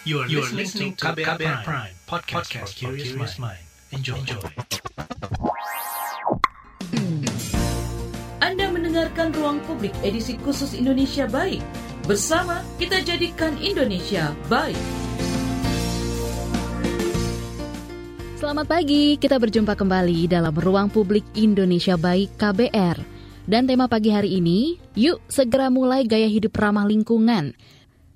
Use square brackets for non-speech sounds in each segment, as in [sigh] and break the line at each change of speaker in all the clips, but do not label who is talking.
You are, you are listening to KBR, KBR Prime, Prime podcast, podcast for curious mind. Enjoy. Enjoy.
Anda mendengarkan Ruang Publik edisi khusus Indonesia Baik. Bersama kita jadikan Indonesia baik.
Selamat pagi, kita berjumpa kembali dalam Ruang Publik Indonesia Baik KBR. Dan tema pagi hari ini, yuk segera mulai gaya hidup ramah lingkungan.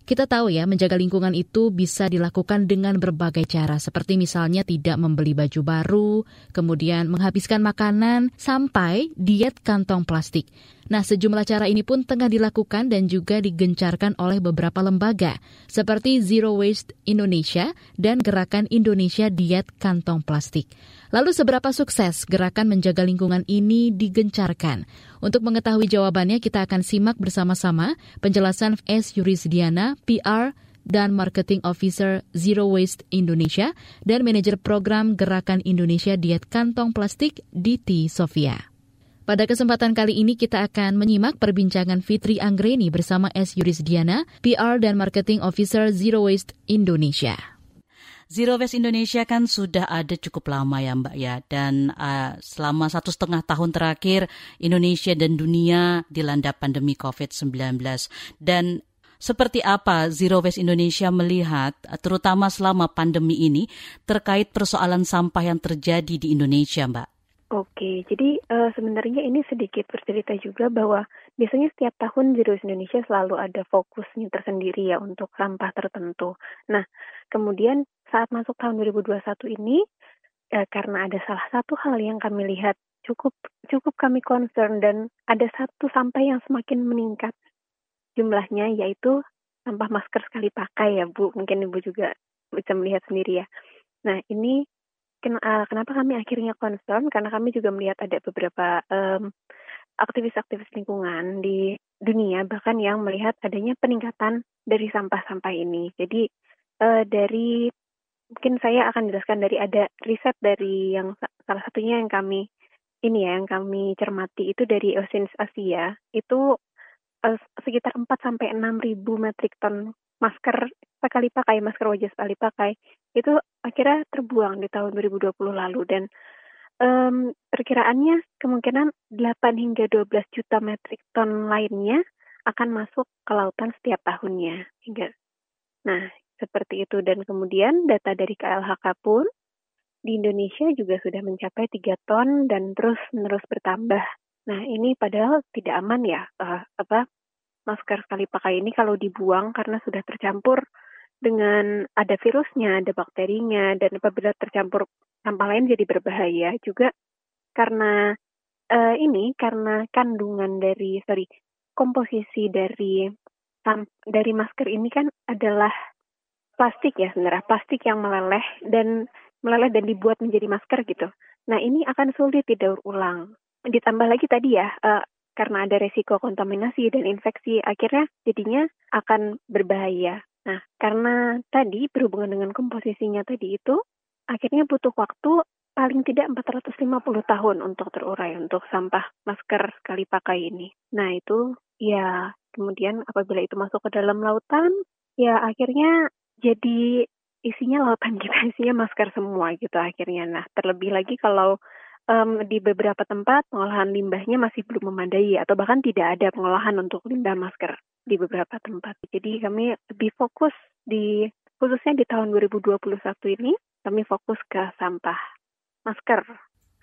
Kita tahu ya, menjaga lingkungan itu bisa dilakukan dengan berbagai cara, seperti misalnya tidak membeli baju baru, kemudian menghabiskan makanan, sampai diet kantong plastik. Nah, sejumlah cara ini pun tengah dilakukan dan juga digencarkan oleh beberapa lembaga, seperti Zero Waste Indonesia dan Gerakan Indonesia Diet Kantong Plastik. Lalu seberapa sukses gerakan menjaga lingkungan ini digencarkan? Untuk mengetahui jawabannya, kita akan simak bersama-sama penjelasan S. Yurisdiana, PR dan Marketing Officer Zero Waste Indonesia dan Manajer Program Gerakan Indonesia Diet Kantong Plastik, Diti Sofia. Pada kesempatan kali ini kita akan menyimak perbincangan Fitri Anggreni bersama S. Yurisdiana, PR dan Marketing Officer Zero Waste Indonesia.
Zero Waste Indonesia kan sudah ada cukup lama ya Mbak ya dan uh, selama satu setengah tahun terakhir Indonesia dan dunia dilanda pandemi COVID-19 dan seperti apa Zero Waste Indonesia melihat terutama selama pandemi ini terkait persoalan sampah yang terjadi di Indonesia Mbak?
Oke, jadi uh, sebenarnya ini sedikit bercerita juga bahwa biasanya setiap tahun Zero Indonesia selalu ada fokusnya tersendiri ya untuk sampah tertentu. Nah, kemudian saat masuk tahun 2021 ini, uh, karena ada salah satu hal yang kami lihat cukup cukup kami concern dan ada satu sampah yang semakin meningkat jumlahnya yaitu sampah masker sekali pakai ya Bu. Mungkin Ibu juga bisa melihat sendiri ya. Nah, ini ken uh, kenapa kami akhirnya concern karena kami juga melihat ada beberapa um, aktivis-aktivis lingkungan di dunia bahkan yang melihat adanya peningkatan dari sampah-sampah ini. Jadi uh, dari mungkin saya akan jelaskan dari ada riset dari yang salah satunya yang kami ini ya yang kami cermati itu dari Oceans Asia. Itu uh, sekitar 4 sampai 6 ribu metrik ton masker sekali pakai, masker wajah sekali pakai, itu akhirnya terbuang di tahun 2020 lalu. Dan um, perkiraannya kemungkinan 8 hingga 12 juta metrik ton lainnya akan masuk ke lautan setiap tahunnya hingga nah seperti itu dan kemudian data dari KLHK pun di Indonesia juga sudah mencapai 3 ton dan terus menerus bertambah. Nah, ini padahal tidak aman ya, uh, apa masker sekali pakai ini kalau dibuang karena sudah tercampur dengan ada virusnya, ada bakterinya, dan apabila tercampur sampah lain jadi berbahaya juga karena uh, ini karena kandungan dari sorry komposisi dari dari masker ini kan adalah plastik ya sebenarnya plastik yang meleleh dan meleleh dan dibuat menjadi masker gitu. Nah ini akan sulit didaur ulang. Ditambah lagi tadi ya uh, karena ada resiko kontaminasi dan infeksi, akhirnya jadinya akan berbahaya. Nah, karena tadi berhubungan dengan komposisinya tadi itu, akhirnya butuh waktu paling tidak 450 tahun untuk terurai untuk sampah masker sekali pakai ini. Nah, itu ya kemudian apabila itu masuk ke dalam lautan, ya akhirnya jadi isinya lautan [laughs] kita isinya masker semua gitu akhirnya. Nah, terlebih lagi kalau um, di beberapa tempat pengolahan limbahnya masih belum memadai atau bahkan tidak ada pengolahan untuk limbah masker di beberapa tempat. Jadi kami lebih fokus di khususnya di tahun 2021 ini kami fokus ke sampah masker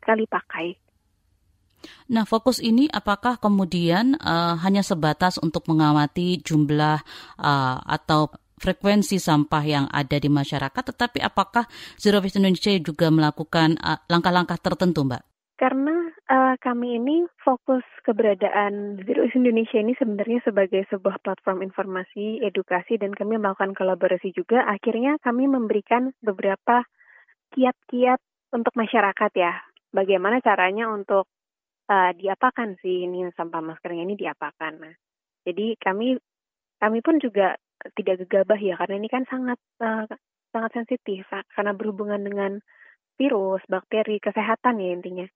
sekali pakai.
Nah, fokus ini apakah kemudian uh, hanya sebatas untuk mengamati jumlah uh, atau frekuensi sampah yang ada di masyarakat, tetapi apakah Zero Waste Indonesia juga melakukan uh, langkah-langkah tertentu, Mbak?
Karena uh, kami ini fokus keberadaan Zero Waste Indonesia ini sebenarnya sebagai sebuah platform informasi, edukasi, dan kami melakukan kolaborasi juga. Akhirnya kami memberikan beberapa kiat-kiat untuk masyarakat ya. Bagaimana caranya untuk uh, diapakan sih ini sampah maskernya ini diapakan. Nah, jadi kami kami pun juga tidak gegabah ya karena ini kan sangat uh, sangat sensitif karena berhubungan dengan virus, bakteri, kesehatan ya intinya.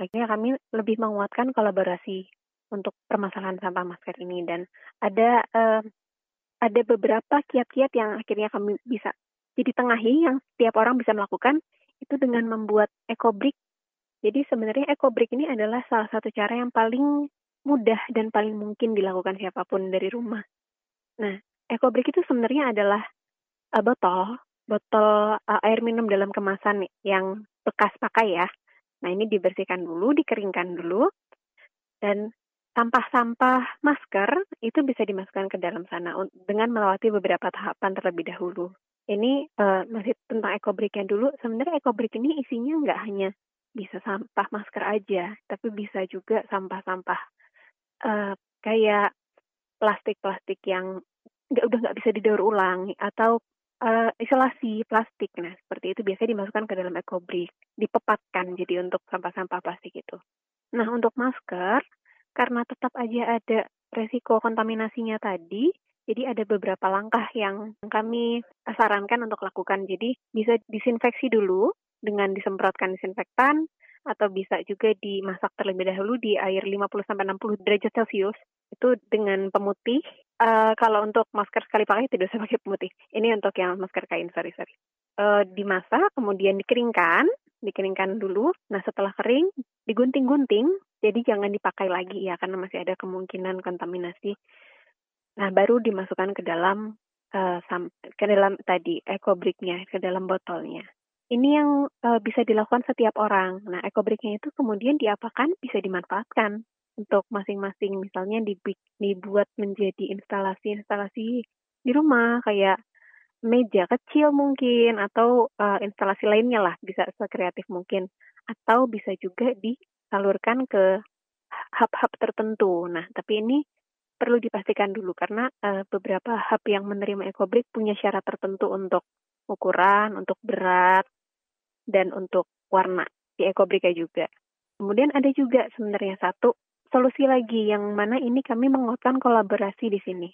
Akhirnya kami lebih menguatkan kolaborasi untuk permasalahan sampah masker ini dan ada uh, ada beberapa kiat-kiat yang akhirnya kami bisa jadi tengahi yang setiap orang bisa melakukan itu dengan membuat ekobrik. Jadi sebenarnya ekobrik ini adalah salah satu cara yang paling mudah dan paling mungkin dilakukan siapa pun dari rumah. Nah, ekobrik itu sebenarnya adalah uh, botol, botol uh, air minum dalam kemasan yang bekas pakai ya. Nah, ini dibersihkan dulu, dikeringkan dulu, dan sampah-sampah masker itu bisa dimasukkan ke dalam sana dengan melewati beberapa tahapan terlebih dahulu. Ini uh, masih tentang ekobriknya dulu. Sebenarnya ekobrik ini isinya nggak hanya bisa sampah masker aja, tapi bisa juga sampah-sampah uh, kayak plastik-plastik yang nggak udah nggak bisa didaur ulang atau uh, isolasi plastik. Nah, seperti itu biasanya dimasukkan ke dalam ekobrik, dipepatkan jadi untuk sampah-sampah plastik itu. Nah, untuk masker, karena tetap aja ada resiko kontaminasinya tadi, jadi ada beberapa langkah yang kami sarankan untuk lakukan. Jadi bisa disinfeksi dulu dengan disemprotkan disinfektan atau bisa juga dimasak terlebih dahulu di air 50 sampai 60 derajat Celcius itu dengan pemutih. Uh, kalau untuk masker sekali pakai tidak usah pakai pemutih. Ini untuk yang masker kain, sorry sorry. Uh, dimasak kemudian dikeringkan, dikeringkan dulu. Nah setelah kering digunting-gunting, jadi jangan dipakai lagi ya karena masih ada kemungkinan kontaminasi. Nah baru dimasukkan ke dalam uh, ke dalam tadi ecobriknya ke dalam botolnya. Ini yang uh, bisa dilakukan setiap orang. Nah ecobriknya itu kemudian diapakan bisa dimanfaatkan untuk masing-masing misalnya dibuat menjadi instalasi-instalasi di rumah kayak meja kecil mungkin atau uh, instalasi lainnya lah bisa sekreatif mungkin atau bisa juga disalurkan ke hub-hub tertentu. Nah, tapi ini perlu dipastikan dulu karena uh, beberapa hub yang menerima EcoBrick punya syarat tertentu untuk ukuran, untuk berat, dan untuk warna di EcoBrick juga. Kemudian ada juga sebenarnya satu solusi lagi yang mana ini kami menguatkan kolaborasi di sini.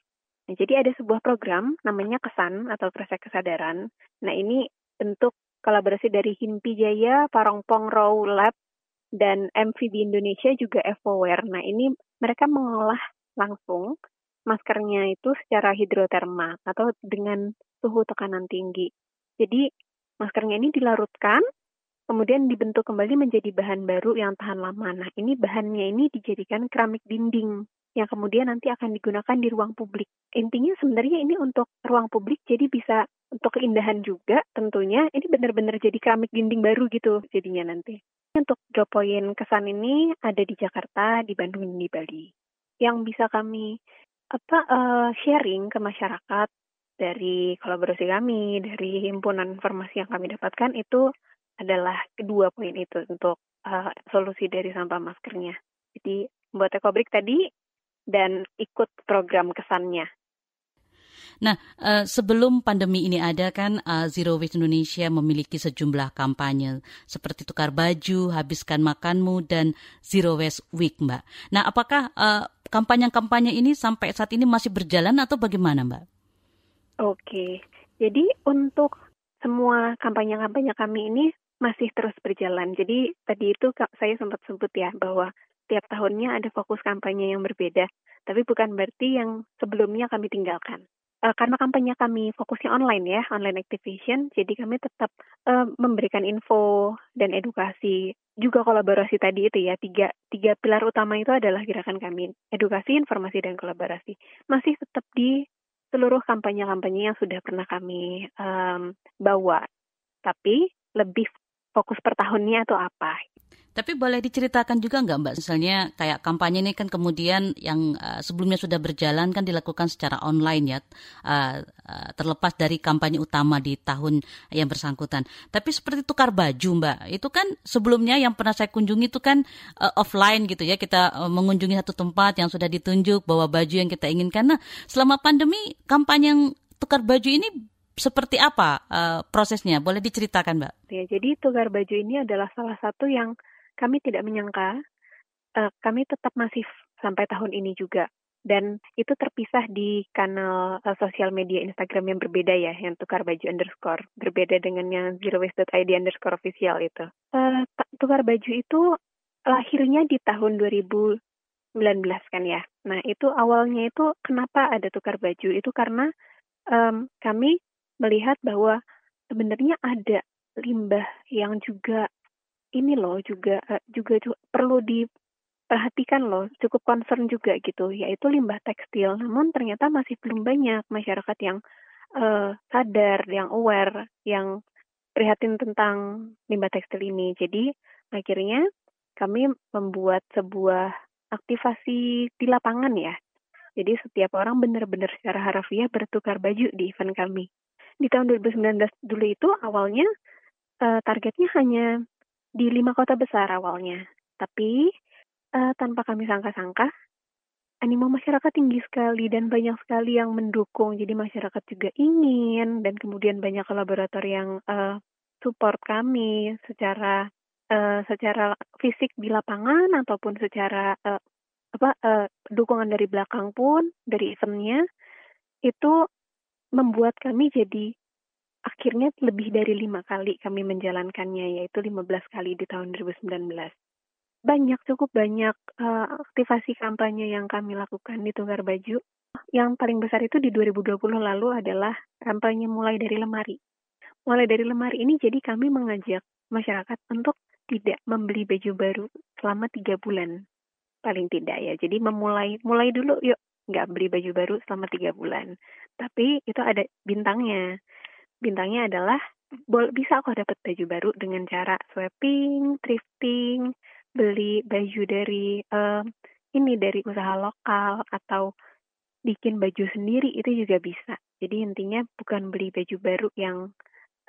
Nah, jadi ada sebuah program namanya Kesan atau Kresek Kesadaran. Nah, ini bentuk kolaborasi dari Himpi Jaya, Parongpong Raw Lab, dan MVB Indonesia juga Evoware. Nah, ini mereka mengolah langsung maskernya itu secara hidroterma atau dengan suhu tekanan tinggi. Jadi, maskernya ini dilarutkan kemudian dibentuk kembali menjadi bahan baru yang tahan lama. Nah, ini bahannya ini dijadikan keramik dinding yang kemudian nanti akan digunakan di ruang publik. Intinya sebenarnya ini untuk ruang publik jadi bisa untuk keindahan juga tentunya ini benar-benar jadi keramik dinding baru gitu jadinya nanti. Untuk drop point kesan ini ada di Jakarta, di Bandung, di Bali. Yang bisa kami apa uh, sharing ke masyarakat dari kolaborasi kami, dari himpunan informasi yang kami dapatkan itu adalah kedua poin itu untuk uh, solusi dari sampah maskernya. Jadi buat ekobrik tadi dan ikut program kesannya.
Nah, uh, sebelum pandemi ini ada kan uh, Zero Waste Indonesia memiliki sejumlah kampanye seperti tukar baju, habiskan makanmu dan Zero Waste Week, Mbak. Nah, apakah kampanye-kampanye ini sampai saat ini masih berjalan atau bagaimana, Mbak?
Oke, jadi untuk semua kampanye-kampanye kami ini masih terus berjalan. Jadi tadi itu saya sempat sebut ya bahwa tiap tahunnya ada fokus kampanye yang berbeda, tapi bukan berarti yang sebelumnya kami tinggalkan. Uh, karena kampanye kami fokusnya online ya, online activation, jadi kami tetap uh, memberikan info dan edukasi. Juga kolaborasi tadi itu ya, tiga, tiga pilar utama itu adalah gerakan kami, edukasi, informasi, dan kolaborasi. Masih tetap di seluruh kampanye-kampanye yang sudah pernah kami um, bawa. Tapi lebih fokus per tahunnya atau apa.
Tapi boleh diceritakan juga nggak Mbak, misalnya kayak kampanye ini kan kemudian yang uh, sebelumnya sudah berjalan kan dilakukan secara online ya, uh, uh, terlepas dari kampanye utama di tahun yang bersangkutan. Tapi seperti tukar baju Mbak, itu kan sebelumnya yang pernah saya kunjungi itu kan offline gitu ya, kita mengunjungi satu tempat yang sudah ditunjuk bawa baju yang kita inginkan. Nah, selama pandemi kampanye yang tukar baju ini seperti apa prosesnya? Boleh diceritakan, Mbak?
Ya, jadi tukar baju ini adalah salah satu yang kami tidak menyangka. Uh, kami tetap masif sampai tahun ini juga. Dan itu terpisah di kanal uh, sosial media Instagram yang berbeda ya, yang tukar baju underscore. Berbeda dengan yang zerowaste.id underscore official itu. Uh, tukar baju itu lahirnya di tahun 2019 kan ya. Nah, itu awalnya itu kenapa ada tukar baju? Itu karena um, kami melihat bahwa sebenarnya ada limbah yang juga ini loh juga juga, juga perlu diperhatikan loh, cukup concern juga gitu, yaitu limbah tekstil. Namun ternyata masih belum banyak masyarakat yang uh, sadar, yang aware, yang prihatin tentang limbah tekstil ini. Jadi akhirnya kami membuat sebuah aktivasi di lapangan ya. Jadi setiap orang benar-benar secara harafiah bertukar baju di event kami. Di tahun 2019 dulu itu awalnya uh, targetnya hanya di lima kota besar awalnya. Tapi uh, tanpa kami sangka-sangka, animo masyarakat tinggi sekali dan banyak sekali yang mendukung. Jadi masyarakat juga ingin dan kemudian banyak kolaborator yang uh, support kami secara uh, secara fisik di lapangan ataupun secara uh, apa uh, dukungan dari belakang pun dari eventnya itu membuat kami jadi akhirnya lebih dari lima kali kami menjalankannya yaitu 15 kali di tahun 2019 banyak cukup banyak uh, aktivasi kampanye yang kami lakukan di Tunggar Baju. Yang paling besar itu di 2020 lalu adalah kampanye mulai dari lemari. Mulai dari lemari ini jadi kami mengajak masyarakat untuk tidak membeli baju baru selama tiga bulan. Paling tidak ya jadi memulai mulai dulu yuk nggak beli baju baru selama tiga bulan. Tapi itu ada bintangnya bintangnya adalah bisa kok dapat baju baru dengan cara swapping, thrifting, beli baju dari uh, ini dari usaha lokal atau bikin baju sendiri itu juga bisa. Jadi intinya bukan beli baju baru yang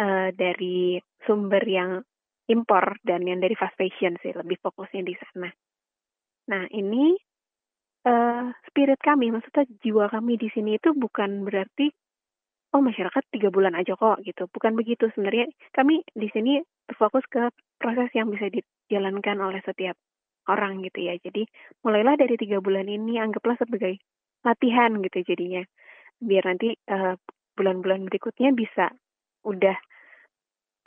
uh, dari sumber yang impor dan yang dari fast fashion sih lebih fokusnya di sana. Nah ini uh, spirit kami, maksudnya jiwa kami di sini itu bukan berarti oh masyarakat tiga bulan aja kok gitu, bukan begitu sebenarnya kami di sini berfokus ke proses yang bisa dijalankan oleh setiap orang gitu ya. Jadi mulailah dari tiga bulan ini anggaplah sebagai latihan gitu jadinya biar nanti bulan bulan-bulan berikutnya bisa udah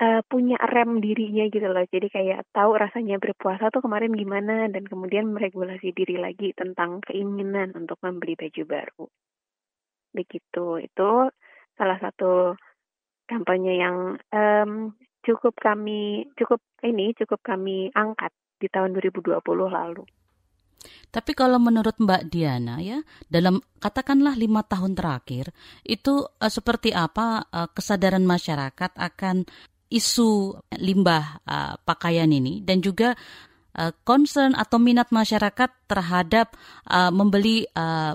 uh, punya rem dirinya gitu loh. Jadi kayak tahu rasanya berpuasa tuh kemarin gimana dan kemudian meregulasi diri lagi tentang keinginan untuk membeli baju baru. Begitu. Itu salah satu kampanye yang um, cukup kami cukup ini cukup kami angkat di tahun 2020 lalu.
Tapi kalau menurut Mbak Diana ya, dalam katakanlah lima tahun terakhir, itu uh, seperti apa uh, kesadaran masyarakat akan isu limbah uh, pakaian ini dan juga concern atau minat masyarakat terhadap uh, membeli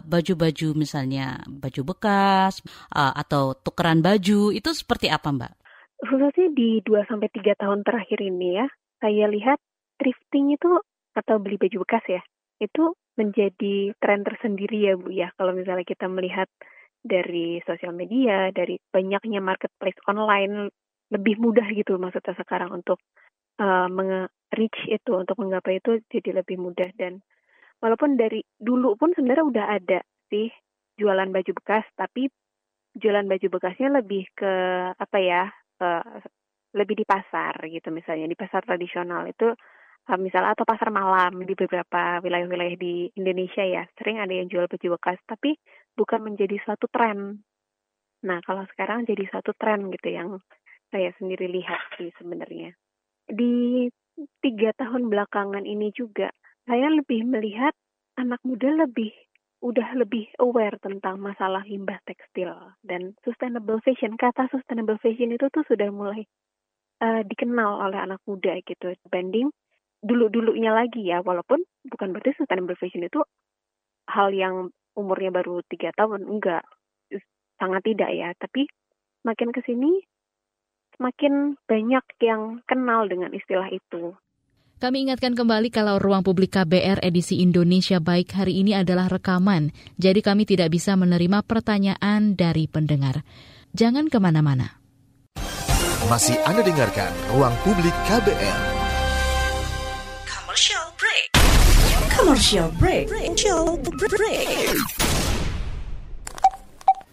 baju-baju uh, misalnya baju bekas uh, atau tukeran baju itu seperti apa Mbak?
Khususnya di 2 sampai 3 tahun terakhir ini ya, saya lihat thrifting itu atau beli baju bekas ya, itu menjadi tren tersendiri ya Bu ya kalau misalnya kita melihat dari sosial media, dari banyaknya marketplace online lebih mudah gitu maksudnya sekarang untuk uh, reach itu untuk menggapai itu jadi lebih mudah dan walaupun dari dulu pun sebenarnya udah ada sih jualan baju bekas tapi jualan baju bekasnya lebih ke apa ya uh, lebih di pasar gitu misalnya di pasar tradisional itu uh, misalnya atau pasar malam di beberapa wilayah-wilayah di Indonesia ya sering ada yang jual baju bekas tapi bukan menjadi suatu tren nah kalau sekarang jadi satu tren gitu yang saya sendiri lihat sih sebenarnya. Di tiga tahun belakangan ini juga, saya lebih melihat anak muda lebih udah lebih aware tentang masalah limbah tekstil dan sustainable fashion. Kata sustainable fashion itu tuh sudah mulai uh, dikenal oleh anak muda gitu dibanding dulu-dulunya lagi ya. Walaupun bukan berarti sustainable fashion itu hal yang umurnya baru tiga tahun enggak sangat tidak ya. Tapi makin ke sini makin banyak yang kenal dengan istilah itu.
Kami ingatkan kembali kalau ruang publik KBR edisi Indonesia Baik hari ini adalah rekaman, jadi kami tidak bisa menerima pertanyaan dari pendengar. Jangan ke mana-mana.
Masih Anda dengarkan Ruang Publik KBR.
Commercial break. Commercial break. Commercial break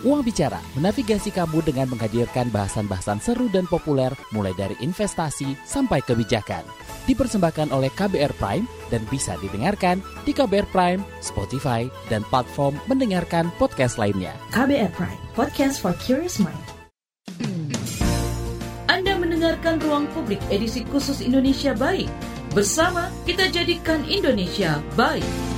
Uang Bicara menavigasi kamu dengan menghadirkan bahasan-bahasan seru dan populer mulai dari investasi sampai kebijakan dipersembahkan oleh KBR Prime dan bisa didengarkan di KBR Prime, Spotify, dan platform mendengarkan podcast lainnya.
KBR Prime, podcast for curious mind. Anda mendengarkan Ruang Publik edisi khusus Indonesia Baik. Bersama kita jadikan Indonesia baik.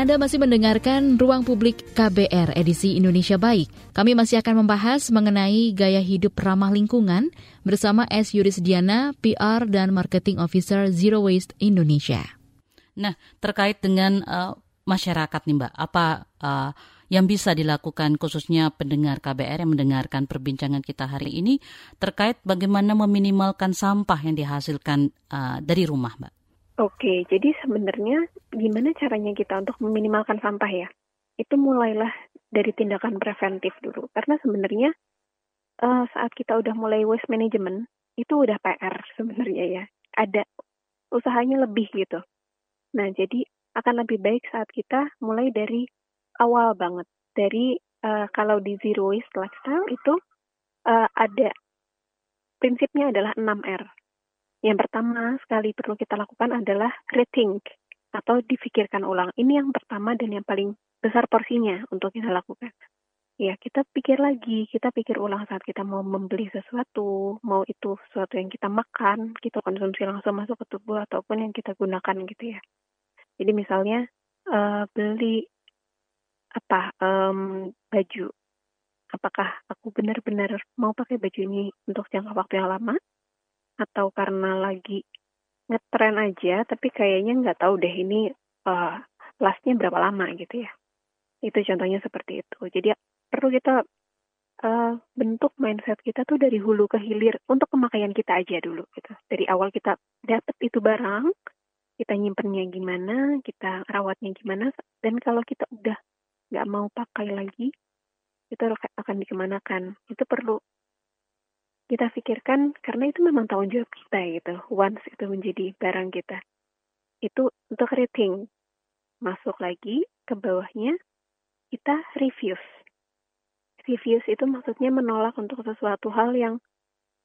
Anda masih mendengarkan Ruang Publik KBR edisi Indonesia Baik. Kami masih akan membahas mengenai gaya hidup ramah lingkungan bersama S. Yurisdiana, PR dan Marketing Officer Zero Waste Indonesia.
Nah, terkait dengan uh, masyarakat nih Mbak, apa uh, yang bisa dilakukan khususnya pendengar KBR yang mendengarkan perbincangan kita hari ini terkait bagaimana meminimalkan sampah yang dihasilkan uh, dari rumah Mbak?
Oke, jadi sebenarnya gimana caranya kita untuk meminimalkan sampah ya? Itu mulailah dari tindakan preventif dulu. Karena sebenarnya uh, saat kita udah mulai waste management, itu udah PR [laughs] sebenarnya ya. Ada usahanya lebih gitu. Nah, jadi akan lebih baik saat kita mulai dari awal banget. Dari uh, kalau di zero waste lifestyle itu uh, ada prinsipnya adalah 6R. Yang pertama sekali perlu kita lakukan adalah rethink atau difikirkan ulang. Ini yang pertama dan yang paling besar porsinya untuk kita lakukan. Ya, kita pikir lagi, kita pikir ulang saat kita mau membeli sesuatu, mau itu sesuatu yang kita makan, kita konsumsi langsung masuk ke tubuh ataupun yang kita gunakan gitu ya. Jadi misalnya uh, beli apa um, baju, apakah aku benar-benar mau pakai baju ini untuk jangka waktu yang lama atau karena lagi ngetren aja tapi kayaknya nggak tahu deh ini uh, lastnya berapa lama gitu ya. Itu contohnya seperti itu. Jadi perlu kita uh, bentuk mindset kita tuh dari hulu ke hilir untuk pemakaian kita aja dulu gitu. Dari awal kita dapat itu barang kita nyimpennya gimana kita rawatnya gimana dan kalau kita udah nggak mau pakai lagi itu akan dikemanakan. Itu perlu kita pikirkan karena itu memang tanggung jawab kita gitu. Once itu menjadi barang kita. Itu untuk rating. Masuk lagi ke bawahnya, kita refuse. Refuse itu maksudnya menolak untuk sesuatu hal yang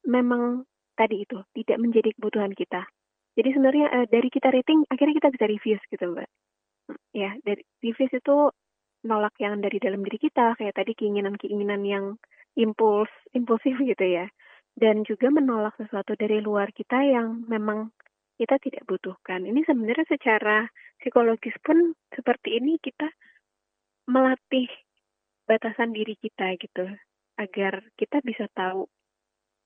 memang tadi itu tidak menjadi kebutuhan kita. Jadi sebenarnya uh, dari kita rating akhirnya kita bisa refuse gitu mbak. Ya dari refuse itu nolak yang dari dalam diri kita kayak tadi keinginan-keinginan yang impuls impulsif gitu ya dan juga menolak sesuatu dari luar kita yang memang kita tidak butuhkan. Ini sebenarnya secara psikologis pun seperti ini kita melatih batasan diri kita gitu agar kita bisa tahu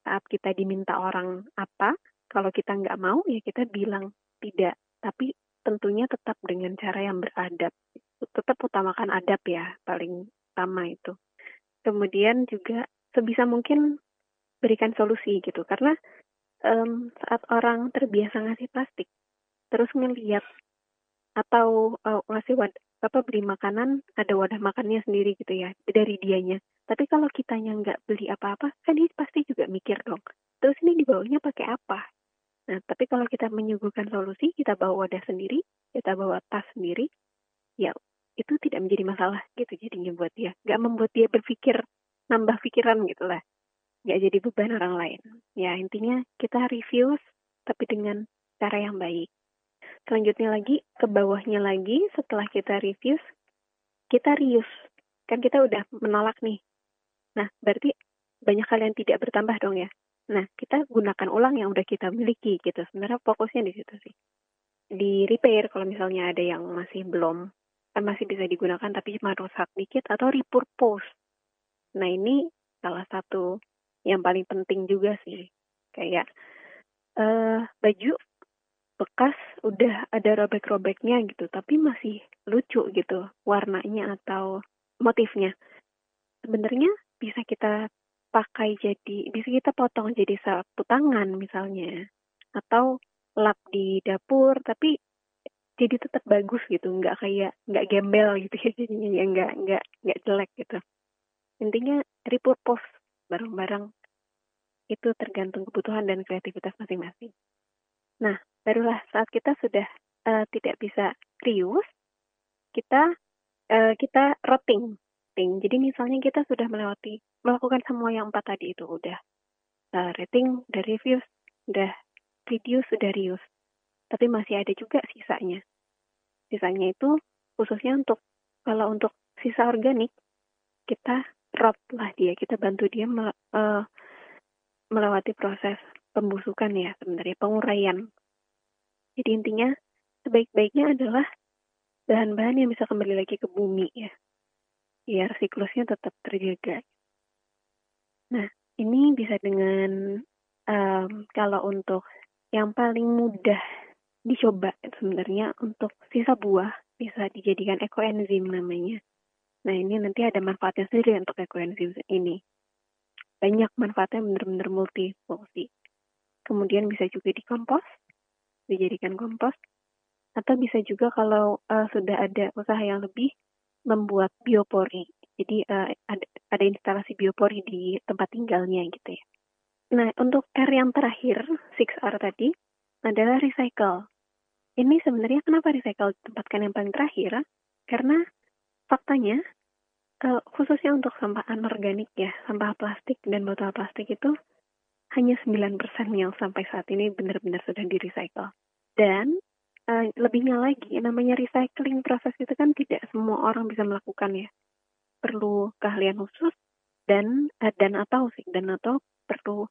saat kita diminta orang apa kalau kita nggak mau ya kita bilang tidak. Tapi tentunya tetap dengan cara yang beradab. Tetap utamakan adab ya paling utama itu. Kemudian juga sebisa mungkin berikan solusi gitu. Karena um, saat orang terbiasa ngasih plastik terus ngelihat atau uh, ngasih wad apa beli makanan ada wadah makannya sendiri gitu ya dari dianya. Tapi kalau kitanya nggak beli apa-apa kan dia pasti juga mikir dong terus ini dibawanya pakai apa? Nah tapi kalau kita menyuguhkan solusi kita bawa wadah sendiri kita bawa tas sendiri ya itu tidak menjadi masalah gitu jadinya buat dia. Nggak membuat dia berpikir nambah pikiran gitu lah nggak jadi beban orang lain. Ya intinya kita review tapi dengan cara yang baik. Selanjutnya lagi ke bawahnya lagi setelah kita review kita reuse. Kan kita udah menolak nih. Nah, berarti banyak hal yang tidak bertambah dong ya. Nah, kita gunakan ulang yang udah kita miliki gitu. Sebenarnya fokusnya di situ sih. Di repair kalau misalnya ada yang masih belum kan masih bisa digunakan tapi cuma rusak dikit atau repurpose. Nah, ini salah satu yang paling penting juga sih kayak uh, baju bekas udah ada robek-robeknya gitu, tapi masih lucu gitu warnanya atau motifnya. Sebenarnya bisa kita pakai jadi, bisa kita potong jadi satu tangan misalnya, atau lap di dapur, tapi jadi tetap bagus gitu, nggak kayak nggak gembel gitu ya jadinya ya nggak nggak nggak jelek gitu. Intinya repurpose barang-barang itu tergantung kebutuhan dan kreativitas masing-masing. Nah, barulah saat kita sudah uh, tidak bisa reuse, kita uh, kita rotting. Jadi misalnya kita sudah melewati melakukan semua yang empat tadi itu udah uh, rating, udah review, udah reduce, sudah reuse. Tapi masih ada juga sisanya. Sisanya itu khususnya untuk kalau untuk sisa organik kita rot lah dia, kita bantu dia mel, uh, melewati proses pembusukan ya sebenarnya penguraian jadi intinya sebaik-baiknya adalah bahan-bahan yang bisa kembali lagi ke bumi ya. Biar siklusnya tetap terjaga. Nah, ini bisa dengan um, kalau untuk yang paling mudah dicoba sebenarnya untuk sisa buah bisa dijadikan ekoenzim namanya. Nah ini nanti ada manfaatnya sendiri untuk ekoenzim ini. Banyak manfaatnya benar-benar multifungsi. Kemudian bisa juga dikompos dijadikan kompos atau bisa juga kalau uh, sudah ada usaha yang lebih membuat biopori. Jadi uh, ada, ada instalasi biopori di tempat tinggalnya gitu ya. Nah, untuk R yang terakhir, 6R tadi, adalah recycle. Ini sebenarnya kenapa recycle ditempatkan yang paling terakhir? Karena faktanya, uh, khususnya untuk sampah anorganik ya, sampah plastik dan botol plastik itu hanya 9% yang sampai saat ini benar-benar sudah di recycle. Dan uh, lebihnya lagi, namanya recycling proses itu kan tidak semua orang bisa melakukan ya. Perlu keahlian khusus dan uh, dan atau sih dan atau perlu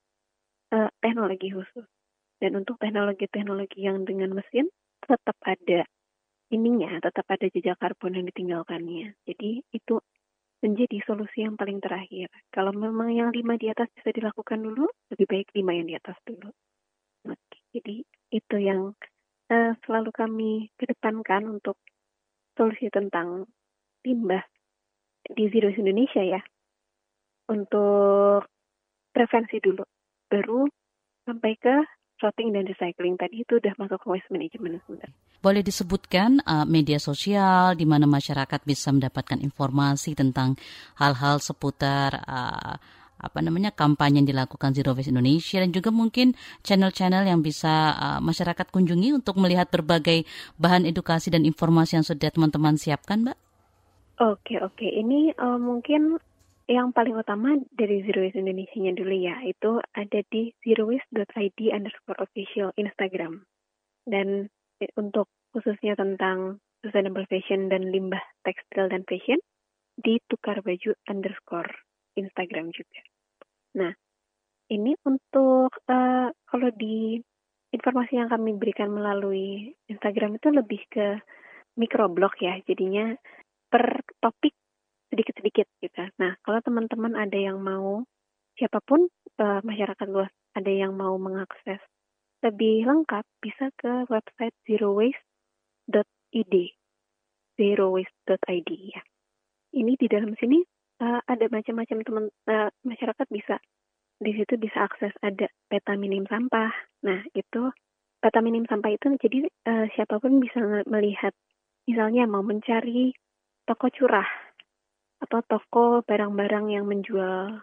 uh, teknologi khusus. Dan untuk teknologi-teknologi yang dengan mesin tetap ada ininya, tetap ada jejak karbon yang ditinggalkannya. Jadi itu menjadi solusi yang paling terakhir. Kalau memang yang lima di atas bisa dilakukan dulu, lebih baik lima yang di atas dulu. Oke, jadi itu yang uh, selalu kami kedepankan untuk solusi tentang limbah di Zero Indonesia ya. Untuk prevensi dulu, baru sampai ke sorting dan recycling tadi itu udah masuk ke waste management sebenarnya.
Boleh disebutkan uh, media sosial di mana masyarakat bisa mendapatkan informasi tentang hal-hal seputar uh, apa namanya kampanye yang dilakukan Zero Waste Indonesia dan juga mungkin channel-channel yang bisa uh, masyarakat kunjungi untuk melihat berbagai bahan edukasi dan informasi yang sudah teman-teman siapkan, Mbak?
Oke, oke. Ini uh, mungkin yang paling utama dari Zero Waste Indonesia-nya dulu ya, itu ada di zerowaste.id underscore official Instagram. Dan untuk khususnya tentang sustainable fashion dan limbah tekstil dan fashion, di tukar baju underscore Instagram juga. Nah, ini untuk uh, kalau di informasi yang kami berikan melalui Instagram itu lebih ke microblog ya, jadinya per topik sedikit-sedikit gitu. Nah, kalau teman-teman ada yang mau, siapa pun uh, masyarakat luas ada yang mau mengakses lebih lengkap, bisa ke website zerowaste.id, zerowaste.id ya. Ini di dalam sini uh, ada macam-macam teman uh, masyarakat bisa di situ bisa akses ada peta minim sampah. Nah itu peta minim sampah itu jadi uh, siapa pun bisa melihat misalnya mau mencari toko curah atau toko barang-barang yang menjual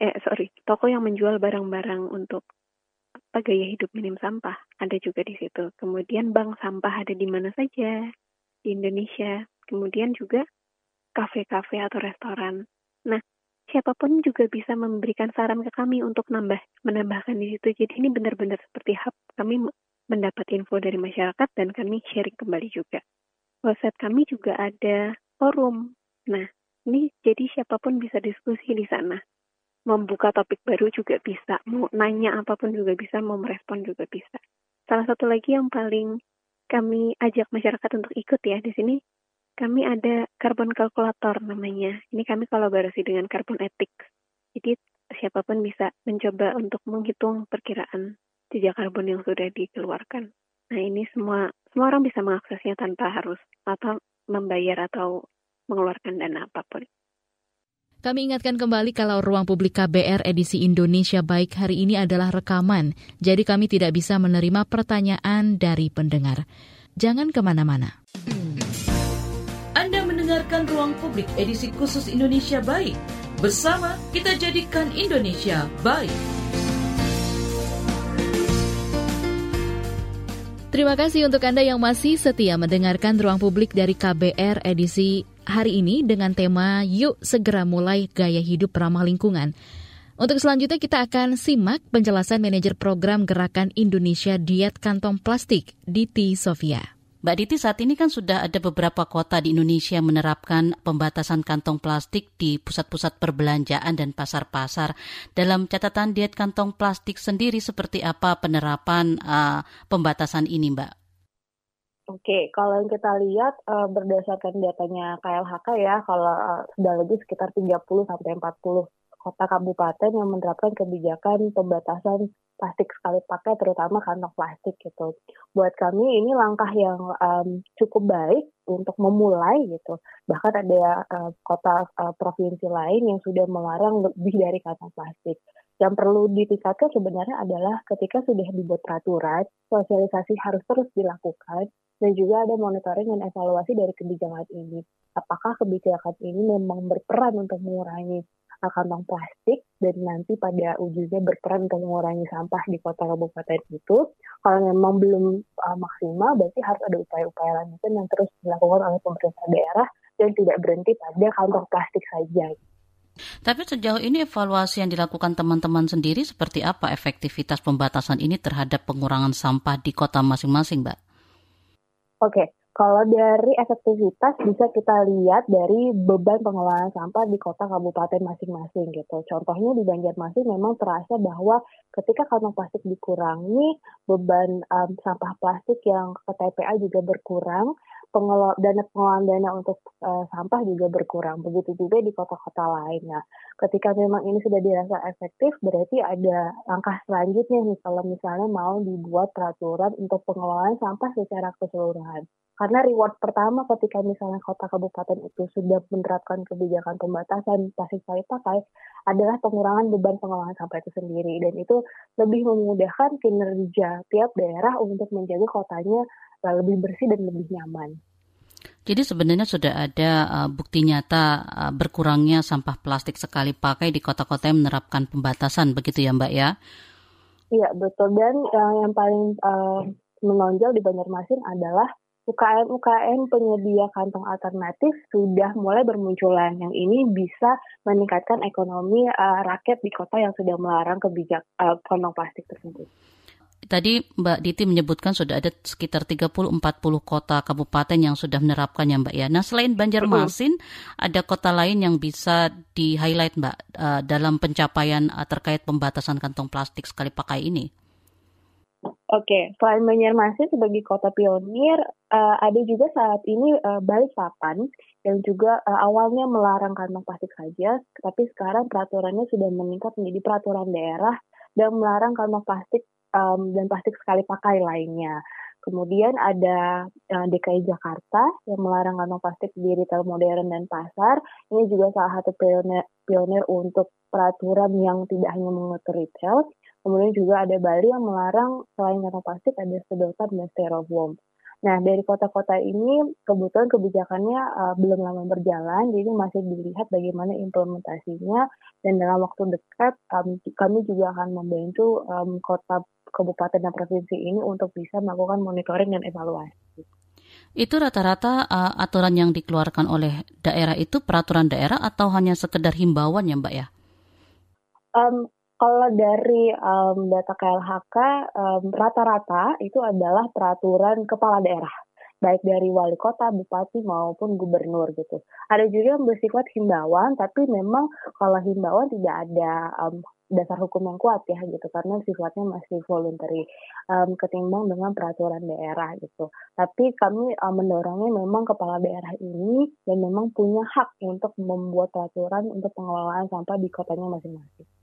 eh sorry toko yang menjual barang-barang untuk apa gaya hidup minim sampah ada juga di situ. Kemudian bank sampah ada di mana saja di Indonesia. Kemudian juga kafe-kafe atau restoran. Nah, siapa pun juga bisa memberikan saran ke kami untuk nambah menambahkan di situ. Jadi ini benar-benar seperti hub kami mendapat info dari masyarakat dan kami sharing kembali juga. Website kami juga ada forum. Nah, ini jadi siapa pun bisa diskusi di sana. Membuka topik baru juga bisa, mau nanya apa pun juga bisa, mau merespon juga bisa. Salah satu lagi yang paling kami ajak masyarakat untuk ikut ya di sini kami ada carbon calculator namanya. Ini kami kolaborasi dengan Carbon Ethics. Jadi siapa pun bisa mencoba untuk menghitung perkiraan jejak karbon yang sudah dikeluarkan. Nah ini semua semua orang bisa mengaksesnya tanpa harus atau membayar atau mengeluarkan dana apa pun.
Kami ingatkan kembali kalau ruang publik KBR edisi Indonesia Baik hari ini adalah rekaman, jadi kami tidak bisa menerima pertanyaan dari pendengar. Jangan ke mana-mana.
Anda mendengarkan Ruang Publik edisi khusus Indonesia Baik. Bersama kita jadikan Indonesia baik.
Terima kasih untuk Anda yang masih setia mendengarkan Ruang Publik dari KBR edisi hari ini dengan tema Yuk Segera Mulai Gaya Hidup Ramah Lingkungan. Untuk selanjutnya kita akan simak penjelasan manajer program Gerakan Indonesia Diet Kantong Plastik, Diti Sofia.
Mbak Diti, saat ini kan sudah ada beberapa kota di Indonesia menerapkan pembatasan kantong plastik di pusat-pusat perbelanjaan dan pasar-pasar. Dalam catatan diet kantong plastik sendiri, seperti apa penerapan uh, pembatasan ini, Mbak?
Oke, kalau yang kita lihat uh, berdasarkan datanya KLHK ya, kalau uh, sudah lebih sekitar 30 sampai 40 kota kabupaten yang menerapkan kebijakan pembatasan plastik sekali pakai terutama kantong plastik gitu. Buat kami ini langkah yang um, cukup baik untuk memulai gitu. Bahkan ada uh, kota uh, provinsi lain yang sudah melarang lebih dari kantong plastik. Yang perlu ditingkatkan sebenarnya adalah ketika sudah dibuat peraturan, sosialisasi harus terus dilakukan dan juga ada monitoring dan evaluasi dari kebijakan ini. Apakah kebijakan ini memang berperan untuk mengurangi kantong plastik dan nanti pada ujungnya berperan untuk mengurangi sampah di kota kabupaten itu. Kalau memang belum uh, maksimal, berarti harus ada upaya-upaya lanjutan yang terus dilakukan oleh pemerintah daerah dan tidak berhenti pada kantong plastik saja.
Tapi sejauh ini evaluasi yang dilakukan teman-teman sendiri seperti apa efektivitas pembatasan ini terhadap pengurangan sampah di kota masing-masing, Mbak?
Oke, kalau dari efektivitas bisa kita lihat dari beban pengelolaan sampah di kota kabupaten masing-masing gitu. Contohnya di Banjarmasin memang terasa bahwa ketika kantong plastik dikurangi, beban um, sampah plastik yang ke TPA juga berkurang, pengelola, dana pengelolaan dana untuk uh, sampah juga berkurang. Begitu juga di kota-kota lain. Nah, ketika memang ini sudah dirasa efektif, berarti ada langkah selanjutnya nih kalau misalnya mau dibuat peraturan untuk pengelolaan sampah secara keseluruhan. Karena reward pertama ketika misalnya kota kabupaten itu sudah menerapkan kebijakan pembatasan plastik sekali pakai adalah pengurangan beban pengelolaan sampah itu sendiri dan itu lebih memudahkan kinerja tiap daerah untuk menjaga kotanya lebih bersih dan lebih nyaman.
Jadi sebenarnya sudah ada uh, bukti nyata uh, berkurangnya sampah plastik sekali pakai di kota-kota yang menerapkan pembatasan, begitu ya Mbak ya?
Iya betul dan uh, yang paling uh, menonjol di Banjarmasin adalah UKM-UKM penyedia kantong alternatif sudah mulai bermunculan. Yang ini bisa meningkatkan ekonomi uh, rakyat di kota yang sudah melarang kebijak uh, kantong plastik tersebut.
Tadi Mbak Diti menyebutkan sudah ada sekitar 30-40 kota kabupaten yang sudah menerapkan ya Mbak ya. Nah selain Banjarmasin, ada kota lain yang bisa di-highlight Mbak uh, dalam pencapaian uh, terkait pembatasan kantong plastik sekali pakai ini?
Oke, selain Banjarmasin sebagai kota pionir, uh, ada juga saat ini uh, Balikpapan yang juga awalnya melarang kantong plastik saja, tapi sekarang peraturannya sudah meningkat menjadi peraturan daerah dan melarang kantong plastik um, dan plastik sekali pakai lainnya. Kemudian ada uh, DKI Jakarta yang melarang kantong plastik di retail modern dan pasar. Ini juga salah satu pionir, pionir untuk peraturan yang tidak hanya mengatur retail, Kemudian juga ada Bali yang melarang selain kantong plastik ada sedotan dan styrofoam. Nah, dari kota-kota ini kebetulan kebijakannya uh, belum lama berjalan, jadi masih dilihat bagaimana implementasinya. Dan dalam waktu dekat, um, kami juga akan membantu um, kota, kabupaten, dan provinsi ini untuk bisa melakukan monitoring dan evaluasi.
Itu rata-rata uh, aturan yang dikeluarkan oleh daerah itu peraturan daerah atau hanya sekedar himbauan ya, Mbak ya?
Um, kalau dari um, data KLHK rata rata-rata itu adalah peraturan kepala daerah, baik dari wali kota, bupati maupun gubernur gitu. Ada juga yang bersifat himbauan, tapi memang kalau himbauan tidak ada um, dasar hukum yang kuat ya gitu karena sifatnya masih voluntary um, ketimbang dengan peraturan daerah gitu. Tapi kami um, mendorongnya memang kepala daerah ini dan memang punya hak untuk membuat peraturan untuk pengelolaan sampah di kotanya masing-masing.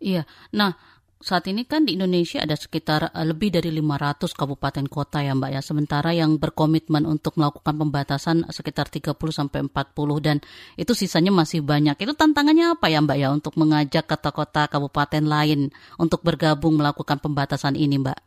Iya. Nah, saat ini kan di Indonesia ada sekitar uh, lebih dari 500 kabupaten kota ya Mbak ya. Sementara yang berkomitmen untuk melakukan pembatasan sekitar 30 sampai 40 dan itu sisanya masih banyak. Itu tantangannya apa ya Mbak ya untuk mengajak kota-kota kabupaten lain untuk bergabung melakukan pembatasan ini Mbak?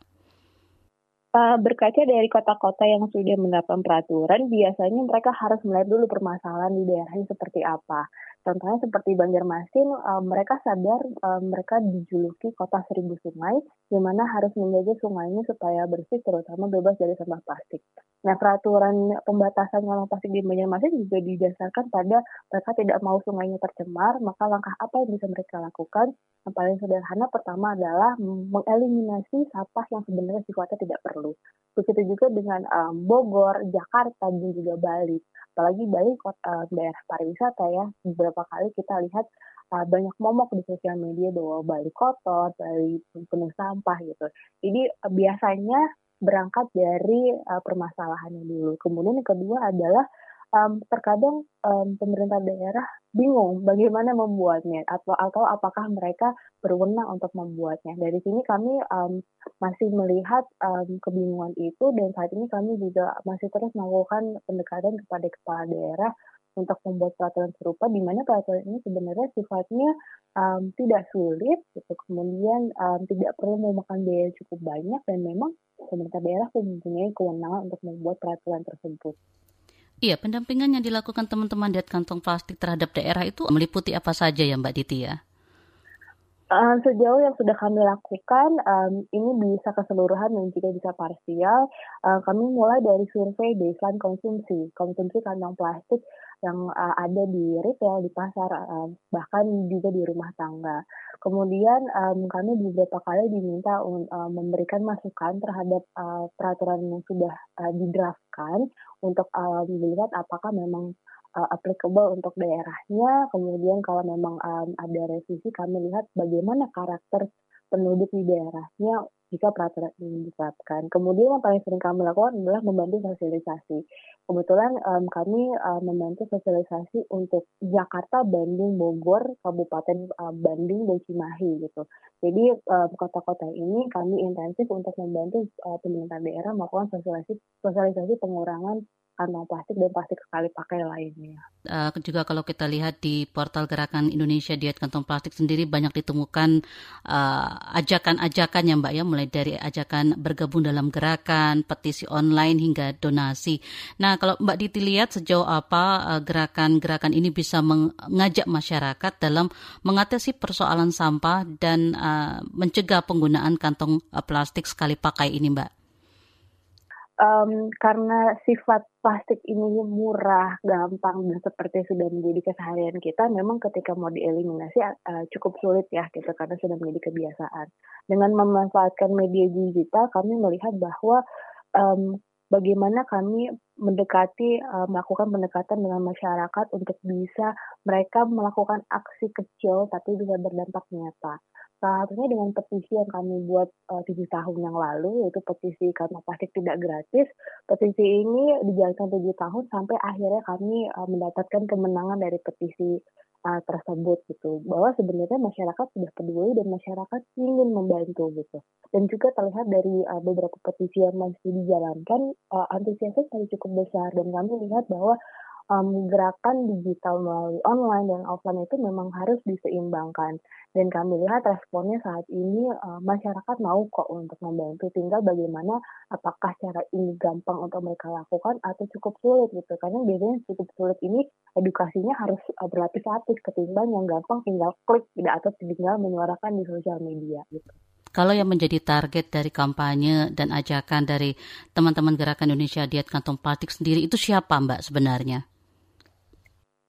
Uh, berkaca dari kota-kota yang sudah menerapkan peraturan, biasanya mereka harus melihat dulu permasalahan di daerahnya seperti apa. Contohnya seperti Banjarmasin, uh, mereka sadar uh, mereka dijuluki kota seribu sungai, di mana harus menjaga sungainya supaya bersih, terutama bebas dari sampah plastik. Nah, peraturan pembatasan sampah plastik di Banjarmasin juga didasarkan pada mereka tidak mau sungainya tercemar, maka langkah apa yang bisa mereka lakukan? Yang paling sederhana pertama adalah mengeliminasi sampah yang sebenarnya sifatnya tidak perlu. Begitu juga dengan um, Bogor, Jakarta, dan juga Bali apalagi Bali kota, daerah pariwisata ya beberapa kali kita lihat uh, banyak momok di sosial media bahwa Bali kotor, Bali penuh sampah gitu. Jadi uh, biasanya berangkat dari uh, permasalahannya dulu. Kemudian yang kedua adalah um, terkadang um, pemerintah daerah bingung bagaimana membuatnya atau atau apakah mereka berwenang untuk membuatnya. Dari sini kami um, masih melihat um, kebingungan itu dan saat ini kami juga masih terus melakukan pendekatan kepada kepala daerah untuk membuat peraturan serupa di mana peraturan ini sebenarnya sifatnya um, tidak sulit gitu kemudian um, tidak perlu memakan biaya cukup banyak dan memang pemerintah daerah mempunyai kewenangan untuk membuat peraturan tersebut.
Iya, pendampingan yang dilakukan teman-teman diet kantong plastik terhadap daerah itu meliputi apa saja ya Mbak Diti ya?
Uh, sejauh yang sudah kami lakukan, um, ini bisa keseluruhan dan juga bisa parsial. Uh, kami mulai dari survei baseline konsumsi, konsumsi kantong plastik yang uh, ada di retail, di pasar, uh, bahkan juga di rumah tangga. Kemudian um, kami beberapa kali diminta uh, memberikan masukan terhadap uh, peraturan yang sudah uh, didraftkan untuk uh, melihat apakah memang uh, applicable untuk daerahnya. Kemudian kalau memang um, ada revisi, kami lihat bagaimana karakter penduduk di daerahnya jika peraturan ini diterapkan. Kemudian yang paling sering kami lakukan adalah membantu sosialisasi. Kebetulan um, kami uh, membantu sosialisasi untuk Jakarta, Bandung, Bogor, Kabupaten uh, Bandung, dan Cimahi gitu. Jadi kota-kota um, ini kami intensif untuk membantu uh, pemerintah daerah melakukan sosialisasi, sosialisasi pengurangan kantong plastik dan plastik sekali pakai lainnya.
Uh, juga kalau kita lihat di portal Gerakan Indonesia Diet Kantong Plastik sendiri banyak ditemukan uh, ajakan-ajakan ya Mbak ya, mulai dari ajakan bergabung dalam gerakan, petisi online hingga donasi. Nah kalau Mbak Diti lihat sejauh apa gerakan-gerakan uh, ini bisa mengajak masyarakat dalam mengatasi persoalan sampah dan uh, mencegah penggunaan kantong uh, plastik sekali pakai ini Mbak?
Um, karena sifat plastik ini murah, gampang dan seperti sudah menjadi keseharian kita, memang ketika mau dieliminasi uh, cukup sulit ya gitu karena sudah menjadi kebiasaan. Dengan memanfaatkan media digital, kami melihat bahwa um, bagaimana kami mendekati uh, melakukan pendekatan dengan masyarakat untuk bisa mereka melakukan aksi kecil tapi bisa berdampak nyata. Satunya dengan petisi yang kami buat uh, tujuh tahun yang lalu, yaitu petisi karena plastik tidak gratis. Petisi ini dijalankan tujuh tahun sampai akhirnya kami uh, mendapatkan kemenangan dari petisi uh, tersebut gitu. Bahwa sebenarnya masyarakat sudah peduli dan masyarakat ingin membantu gitu. Dan juga terlihat dari uh, beberapa petisi yang masih dijalankan, uh, antusiasnya cukup besar dan kami lihat bahwa um, gerakan digital melalui online dan offline itu memang harus diseimbangkan. Dan kami lihat responnya saat ini uh, masyarakat mau kok untuk membantu. Tinggal bagaimana apakah cara ini gampang untuk mereka lakukan atau cukup sulit gitu. Karena biasanya cukup sulit ini edukasinya harus uh, berlapis-lapis ketimbang yang gampang tinggal klik tidak atau tinggal menyuarakan di sosial media gitu.
Kalau yang menjadi target dari kampanye dan ajakan dari teman-teman Gerakan Indonesia Diet Kantong Plastik sendiri itu siapa Mbak sebenarnya?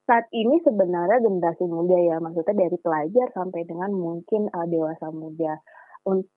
Saat ini sebenarnya generasi muda ya, maksudnya dari pelajar sampai dengan mungkin uh, dewasa muda.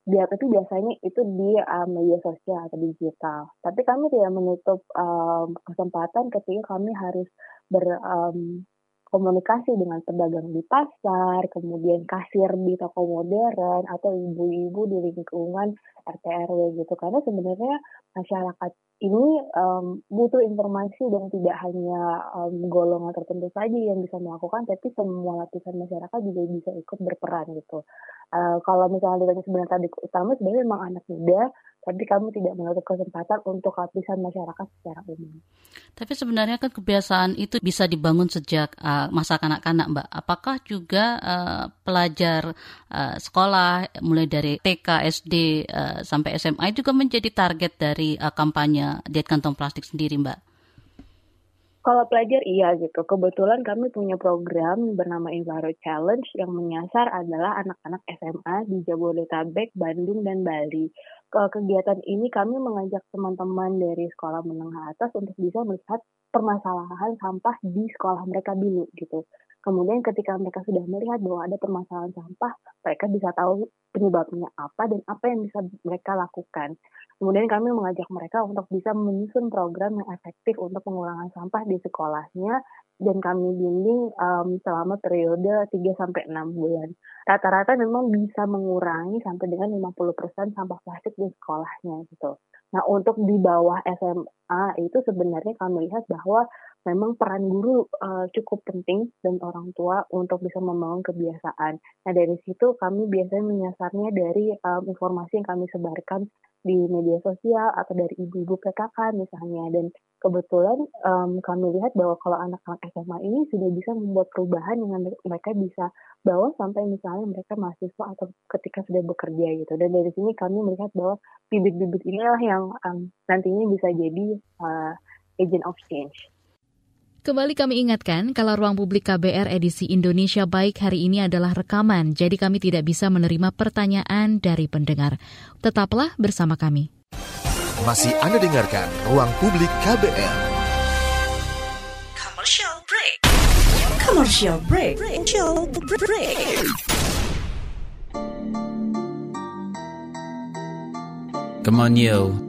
Dia tapi biasanya itu di uh, media sosial atau digital. Tapi kami tidak menutup um, kesempatan ketika kami harus ber um, komunikasi dengan pedagang di pasar, kemudian kasir di toko modern, atau ibu-ibu di lingkungan RT RW gitu. Karena sebenarnya masyarakat ini um, butuh informasi dan tidak hanya um, golongan tertentu saja yang bisa melakukan, tapi semua lapisan masyarakat juga bisa ikut berperan gitu. Uh, kalau misalnya ditanya sebenarnya tadi utama sebenarnya memang anak muda, tapi kami tidak menutup kesempatan untuk lapisan masyarakat secara umum.
Tapi sebenarnya kan kebiasaan itu bisa dibangun sejak uh, masa kanak-kanak, Mbak. Apakah juga uh, pelajar uh, sekolah mulai dari TK, SD uh, sampai SMA juga menjadi target dari uh, kampanye diet kantong plastik sendiri, Mbak?
Kalau pelajar iya gitu. Kebetulan kami punya program bernama Enviro Challenge yang menyasar adalah anak-anak SMA di Jabodetabek, Bandung, dan Bali ke kegiatan ini kami mengajak teman-teman dari sekolah menengah atas untuk bisa melihat permasalahan sampah di sekolah mereka dulu gitu. Kemudian ketika mereka sudah melihat bahwa ada permasalahan sampah, mereka bisa tahu penyebabnya apa dan apa yang bisa mereka lakukan. Kemudian kami mengajak mereka untuk bisa menyusun program yang efektif untuk pengurangan sampah di sekolahnya dan kami bimbing um, selama periode 3 sampai 6 bulan. Rata-rata memang bisa mengurangi sampai dengan 50% sampah plastik di sekolahnya gitu. Nah, untuk di bawah SMA itu sebenarnya kami lihat bahwa memang peran guru uh, cukup penting dan orang tua untuk bisa membangun kebiasaan. Nah, dari situ kami biasanya menyasarnya dari um, informasi yang kami sebarkan di media sosial atau dari ibu-ibu PKK misalnya dan kebetulan um, kami lihat bahwa kalau anak-anak SMA ini sudah bisa membuat perubahan yang mereka bisa bawa sampai misalnya mereka mahasiswa atau ketika sudah bekerja gitu dan dari sini kami melihat bahwa bibit-bibit inilah yang um, nantinya bisa jadi uh, agent of change.
Kembali kami ingatkan, kalau ruang publik KBR edisi Indonesia Baik hari ini adalah rekaman, jadi kami tidak bisa menerima pertanyaan dari pendengar. Tetaplah bersama kami.
Masih Anda dengarkan Ruang Publik KBR.
Commercial break. Commercial break. Commercial break.
Come on yo.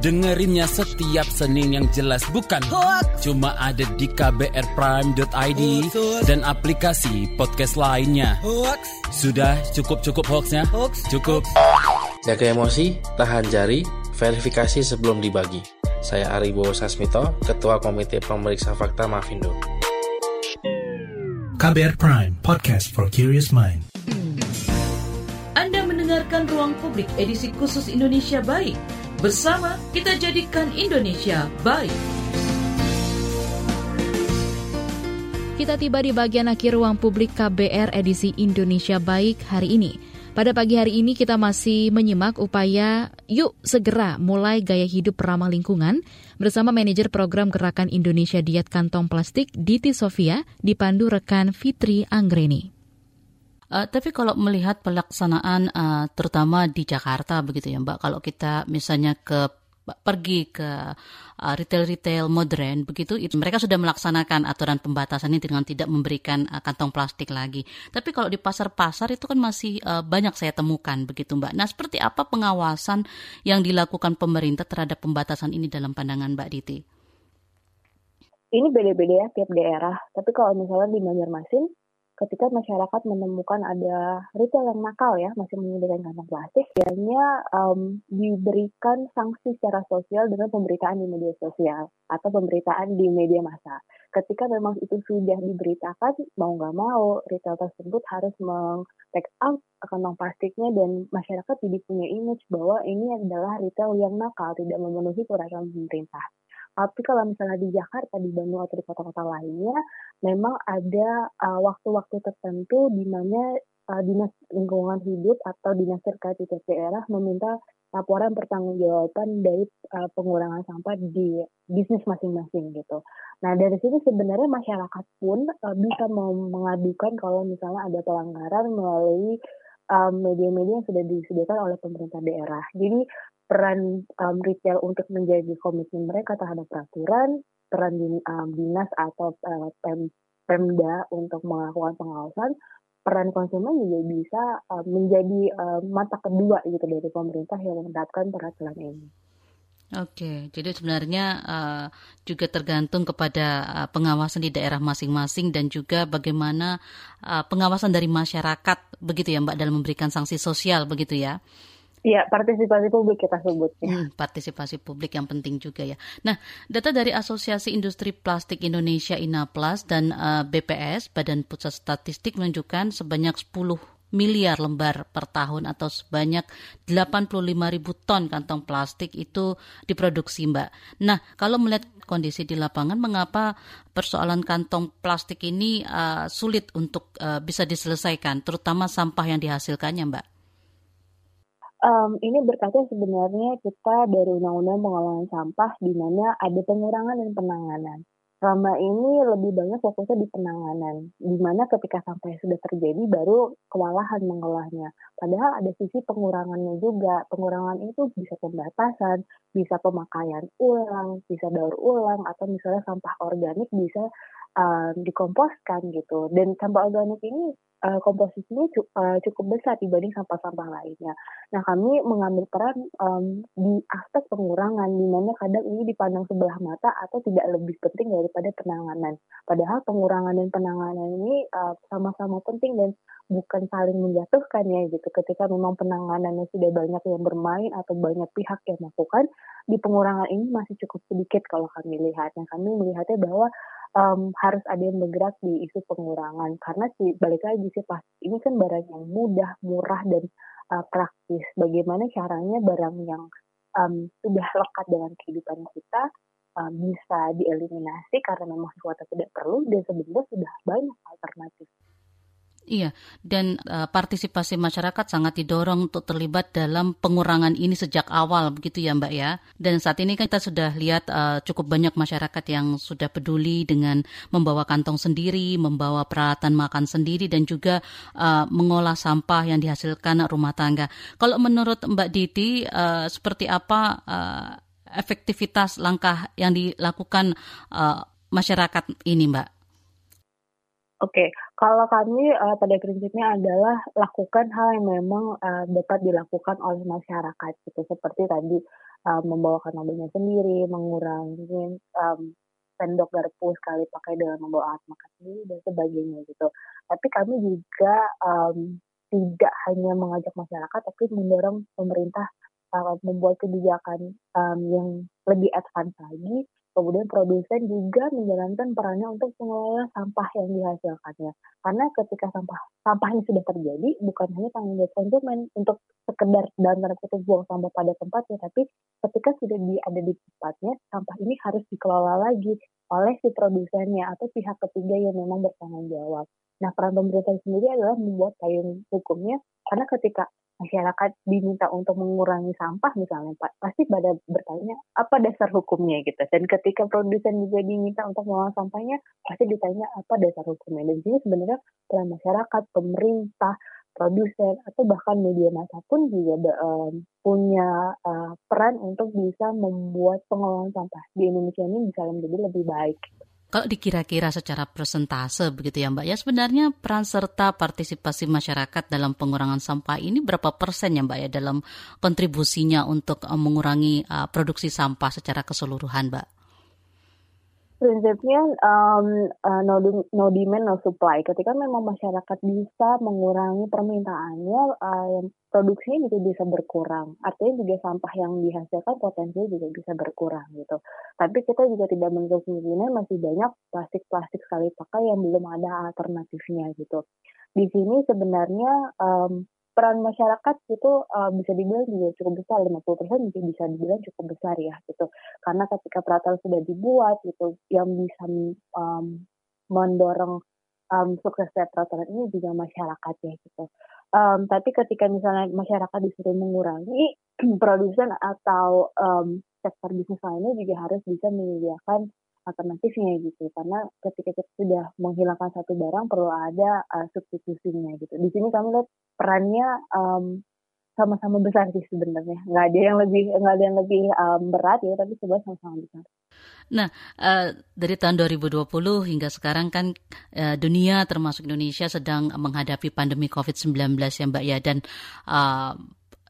Dengerinnya setiap Senin yang jelas bukan
hoax.
Cuma ada di kbrprime.id
Betul.
dan aplikasi podcast lainnya.
Hoax.
Sudah cukup-cukup hoaxnya?
Hoax.
Cukup.
Jaga emosi, tahan jari, verifikasi sebelum dibagi. Saya Ari Bowo Sasmito, Ketua Komite Pemeriksa Fakta Mafindo.
KBR Prime, podcast for curious mind.
Anda mendengarkan Ruang Publik edisi khusus Indonesia Baik. Bersama kita jadikan Indonesia baik.
Kita tiba di bagian akhir ruang publik KBR edisi Indonesia Baik hari ini. Pada pagi hari ini kita masih menyimak upaya Yuk Segera Mulai Gaya Hidup Ramah Lingkungan bersama manajer program Gerakan Indonesia Diet Kantong Plastik Diti Sofia dipandu rekan Fitri Anggreni.
Uh, tapi kalau melihat pelaksanaan uh, terutama di Jakarta begitu ya Mbak, kalau kita misalnya ke pergi ke uh, retail-retail modern begitu itu mereka sudah melaksanakan aturan pembatasan ini dengan tidak memberikan uh, kantong plastik lagi. Tapi kalau di pasar-pasar itu kan masih uh, banyak saya temukan begitu Mbak. Nah, seperti apa pengawasan yang dilakukan pemerintah terhadap pembatasan ini dalam pandangan Mbak Diti?
Ini beda-beda ya tiap daerah. Tapi kalau misalnya di Banjarmasin ketika masyarakat menemukan ada retail yang nakal ya masih menyediakan kantong plastik, biasanya um, diberikan sanksi secara sosial dengan pemberitaan di media sosial atau pemberitaan di media massa. Ketika memang itu sudah diberitakan, mau nggak mau retail tersebut harus meng-take out kantong plastiknya dan masyarakat jadi punya image bahwa ini adalah retail yang nakal, tidak memenuhi peraturan pemerintah. Tapi kalau misalnya di Jakarta, di Bandung atau di kota-kota lainnya, memang ada uh, waktu-waktu tertentu di mana uh, dinas lingkungan hidup atau dinas terkait di daerah meminta laporan pertanggungjawaban dari uh, pengurangan sampah di bisnis masing-masing gitu. Nah dari sini sebenarnya masyarakat pun uh, bisa mengadukan kalau misalnya ada pelanggaran melalui media-media yang sudah disediakan oleh pemerintah daerah. Jadi peran um, retail untuk menjaga komitmen mereka terhadap peraturan, peran um, dinas atau uh, pem, pemda untuk melakukan pengawasan, peran konsumen juga bisa uh, menjadi uh, mata kedua gitu dari pemerintah yang menerapkan peraturan ini.
Oke, jadi sebenarnya uh, juga tergantung kepada uh, pengawasan di daerah masing-masing dan juga bagaimana uh, pengawasan dari masyarakat, begitu ya Mbak, dalam memberikan sanksi sosial, begitu ya?
Iya, partisipasi publik kita sebut.
Hmm, partisipasi publik yang penting juga ya. Nah, data dari Asosiasi Industri Plastik Indonesia INAPLAS dan uh, BPS, Badan Pusat Statistik menunjukkan sebanyak 10 miliar lembar per tahun atau sebanyak 85 ribu ton kantong plastik itu diproduksi Mbak. Nah, kalau melihat kondisi di lapangan, mengapa persoalan kantong plastik ini uh, sulit untuk uh, bisa diselesaikan, terutama sampah yang dihasilkannya Mbak?
Um, ini berkaca sebenarnya kita dari Undang-Undang Pengelolaan Sampah di mana ada pengurangan dan penanganan selama ini lebih banyak fokusnya di penanganan, di mana ketika sampai sudah terjadi baru kewalahan mengolahnya. Padahal ada sisi pengurangannya juga. Pengurangan itu bisa pembatasan, bisa pemakaian ulang, bisa daur ulang, atau misalnya sampah organik bisa uh, dikomposkan gitu. Dan sampah organik ini uh, komposisinya cu uh, cukup besar dibanding sampah-sampah lainnya. Nah, kami mengambil peran um, di aspek pengurangan, di mana kadang ini dipandang sebelah mata atau tidak lebih penting daripada penanganan. Padahal pengurangan dan penanganan ini sama-sama uh, penting dan bukan saling menjatuhkan ya gitu. Ketika memang penanganannya sudah banyak yang bermain atau banyak pihak yang melakukan, di pengurangan ini masih cukup sedikit kalau kami lihat. Nah, kami melihatnya bahwa um, harus ada yang bergerak di isu pengurangan karena si balik lagi sih plastik ini kan barang yang mudah, murah dan uh, praktis. Bagaimana caranya barang yang um, sudah lekat dengan kehidupan kita uh, bisa dieliminasi karena memang sesuatu tidak perlu dan sebenarnya sudah banyak alternatif.
Iya, dan uh, partisipasi masyarakat sangat didorong untuk terlibat dalam pengurangan ini sejak awal, begitu ya Mbak ya. Dan saat ini kan kita sudah lihat uh, cukup banyak masyarakat yang sudah peduli dengan membawa kantong sendiri, membawa peralatan makan sendiri, dan juga uh, mengolah sampah yang dihasilkan rumah tangga. Kalau menurut Mbak Diti, uh, seperti apa uh, efektivitas langkah yang dilakukan uh, masyarakat ini, Mbak?
Oke, kalau kami uh, pada prinsipnya adalah lakukan hal yang memang uh, dapat dilakukan oleh masyarakat gitu seperti tadi uh, membawakan mobilnya sendiri, mengurangi um, sendok garpu sekali pakai dengan membawa alat makan sendiri dan sebagainya gitu. Tapi kami juga um, tidak hanya mengajak masyarakat tapi mendorong pemerintah uh, membuat kebijakan um, yang lebih advance lagi Kemudian produsen juga menjalankan perannya untuk mengelola sampah yang dihasilkannya. Karena ketika sampah sampah ini sudah terjadi, bukan hanya tanggung jawab konsumen untuk sekedar dalam tanda kutip buang sampah pada tempatnya, tapi ketika sudah di, ada di tempatnya, sampah ini harus dikelola lagi oleh si produsennya atau pihak ketiga yang memang bertanggung jawab. Nah, peran pemerintah sendiri adalah membuat payung hukumnya, karena ketika masyarakat diminta untuk mengurangi sampah misalnya Pak, pasti pada bertanya apa dasar hukumnya gitu. Dan ketika produsen juga diminta untuk mengolah sampahnya, pasti ditanya apa dasar hukumnya. Dan sini sebenarnya peran masyarakat, pemerintah, produsen atau bahkan media massa pun juga um, punya uh, peran untuk bisa membuat pengelolaan sampah di Indonesia ini bisa menjadi lebih baik.
Kalau dikira-kira secara persentase begitu ya Mbak, ya sebenarnya peran serta partisipasi masyarakat dalam pengurangan sampah ini berapa persen ya Mbak ya dalam kontribusinya untuk uh, mengurangi uh, produksi sampah secara keseluruhan Mbak?
Prinsipnya um, uh, no, no demand no supply. Ketika memang masyarakat bisa mengurangi permintaannya, uh, produksinya juga bisa berkurang. Artinya juga sampah yang dihasilkan potensinya juga bisa berkurang gitu. Tapi kita juga tidak menutup masih banyak plastik-plastik sekali pakai yang belum ada alternatifnya gitu. Di sini sebenarnya um, peran masyarakat itu uh, bisa dibilang juga cukup besar 50% persen bisa dibilang cukup besar ya gitu. Karena ketika peraturan sudah dibuat gitu yang bisa um, mendorong um, suksesnya peraturan ini juga masyarakat ya gitu. Um, tapi ketika misalnya masyarakat disuruh mengurangi [clears throat] produsen atau um, sektor bisnis lainnya juga harus bisa menyediakan alternatifnya gitu karena ketika kita sudah menghilangkan satu barang perlu ada uh, substitusinya gitu di sini kami lihat perannya um, sama-sama besar sih sebenarnya. Nggak ada yang lebih nggak ada yang lebih um, berat ya, tapi sebenarnya sama-sama besar.
Nah, uh, dari tahun 2020 hingga sekarang kan uh, dunia termasuk Indonesia sedang menghadapi pandemi COVID-19 ya Mbak ya dan uh,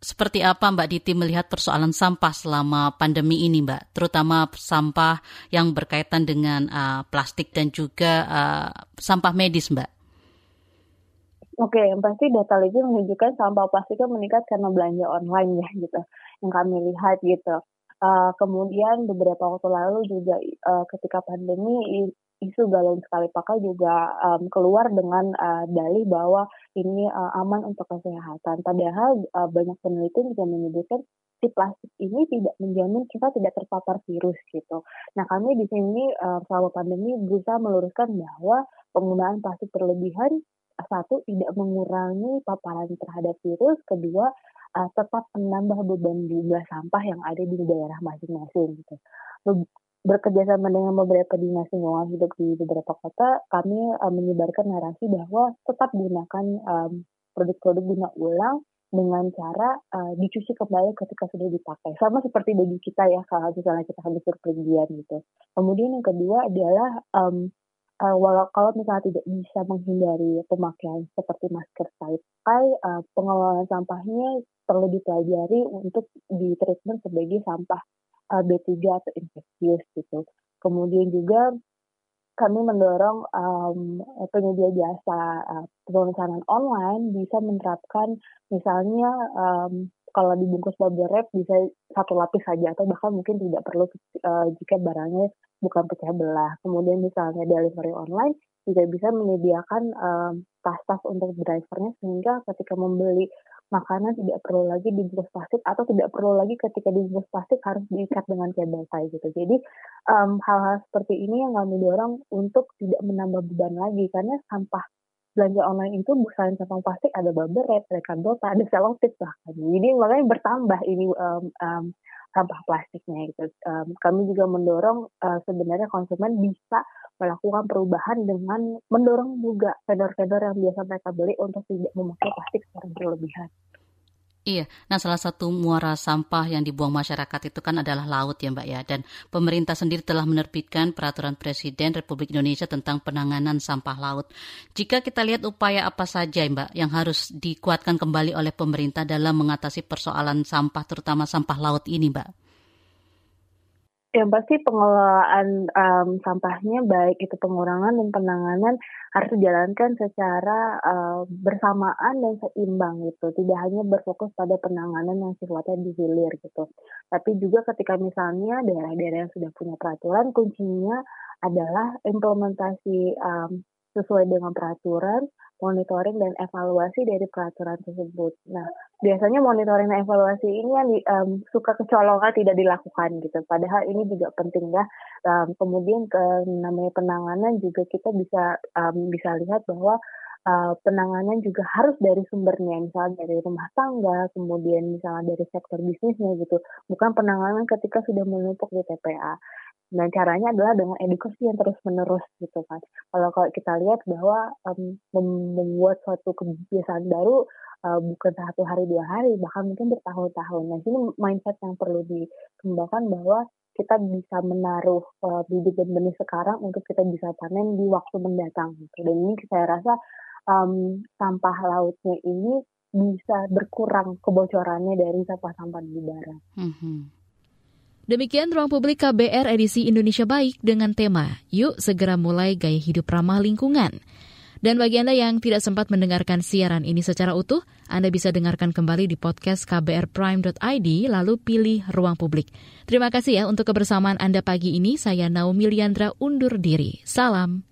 seperti apa Mbak Diti melihat persoalan sampah selama pandemi ini Mbak, terutama sampah yang berkaitan dengan uh, plastik dan juga uh, sampah medis Mbak?
Oke, yang pasti data LIBI menunjukkan sampah plastiknya meningkat karena belanja online ya gitu, yang kami lihat gitu. Uh, kemudian beberapa waktu lalu juga uh, ketika pandemi isu galon sekali pakai juga um, keluar dengan uh, dalih bahwa ini uh, aman untuk kesehatan. Padahal uh, banyak peneliti juga menyebutkan si plastik ini tidak menjamin kita tidak terpapar virus gitu. Nah kami di sini uh, selama pandemi berusaha meluruskan bahwa penggunaan plastik berlebihan satu tidak mengurangi paparan terhadap virus, kedua uh, tetap menambah beban jumlah sampah yang ada di daerah masing-masing gitu. Bekerja sama dengan beberapa dinas lingkungan hidup di beberapa kota, kami uh, menyebarkan narasi bahwa tetap gunakan um, produk-produk guna ulang dengan cara uh, dicuci kembali ketika sudah dipakai. Sama seperti baju kita ya, kalau misalnya kita habis berpergian gitu. Kemudian yang kedua adalah um, uh, walau kalau misalnya tidak bisa menghindari pemakaian seperti masker side uh, eh, pengelolaan sampahnya perlu dipelajari untuk di treatment sebagai sampah uh, B3 atau infeksius gitu. Kemudian juga kami mendorong um, penyedia jasa uh, pemesanan online bisa menerapkan misalnya um, kalau dibungkus bubble wrap bisa satu lapis saja atau bahkan mungkin tidak perlu uh, jika barangnya bukan pecah belah. Kemudian misalnya delivery online juga bisa menyediakan um, tas-tas untuk drivernya sehingga ketika membeli makanan tidak perlu lagi dibungkus plastik atau tidak perlu lagi ketika dibungkus plastik harus diikat dengan kabel tie gitu. Jadi hal hal-hal seperti ini yang kami dorong untuk tidak menambah beban lagi karena sampah belanja online itu bukan sampah plastik ada bubble wrap, ada kardota, ada selotip bahkan. Jadi makanya bertambah ini um, um, sampah plastiknya gitu. Um, kami juga mendorong uh, sebenarnya konsumen bisa melakukan perubahan dengan mendorong juga vendor-vendor yang biasa mereka beli untuk tidak memakai plastik secara berlebihan.
Iya, nah salah satu muara sampah yang dibuang masyarakat itu kan adalah laut ya Mbak ya. Dan pemerintah sendiri telah menerbitkan peraturan Presiden Republik Indonesia tentang penanganan sampah laut. Jika kita lihat upaya apa saja Mbak yang harus dikuatkan kembali oleh pemerintah dalam mengatasi persoalan sampah terutama sampah laut ini Mbak?
Yang pasti pengelolaan um, sampahnya baik itu pengurangan dan penanganan harus dijalankan secara uh, bersamaan dan seimbang gitu. Tidak hanya berfokus pada penanganan yang sifatnya di hilir gitu. Tapi juga ketika misalnya daerah-daerah yang sudah punya peraturan, kuncinya adalah implementasi um, sesuai dengan peraturan, monitoring dan evaluasi dari peraturan tersebut. Nah, biasanya monitoring dan evaluasi ini yang di, um, suka kecolongan tidak dilakukan gitu. Padahal ini juga penting ya. Um, kemudian ke namanya penanganan juga kita bisa um, bisa lihat bahwa uh, penanganan juga harus dari sumbernya, misalnya dari rumah tangga, kemudian misalnya dari sektor bisnisnya gitu. Bukan penanganan ketika sudah menumpuk di TPA. Nah, caranya adalah dengan edukasi yang terus-menerus gitu kan. Kalau kalau kita lihat bahwa um, membuat suatu kebiasaan baru uh, bukan satu hari dua hari, bahkan mungkin bertahun-tahun. Nah, ini mindset yang perlu dikembangkan bahwa kita bisa menaruh uh, bibit dan benih sekarang untuk kita bisa panen di waktu mendatang. Gitu. Dan ini saya rasa um, sampah lautnya ini bisa berkurang kebocorannya dari sampah-sampah di darat. Mm -hmm.
Demikian Ruang Publik KBR edisi Indonesia Baik dengan tema Yuk Segera Mulai Gaya Hidup Ramah Lingkungan. Dan bagi Anda yang tidak sempat mendengarkan siaran ini secara utuh, Anda bisa dengarkan kembali di podcast kbrprime.id lalu pilih Ruang Publik. Terima kasih ya untuk kebersamaan Anda pagi ini. Saya Naomi Liandra undur diri. Salam.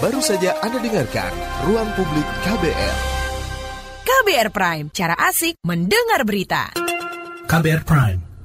Baru saja Anda dengarkan Ruang Publik KBR.
KBR Prime, cara asik mendengar berita.
KBR Prime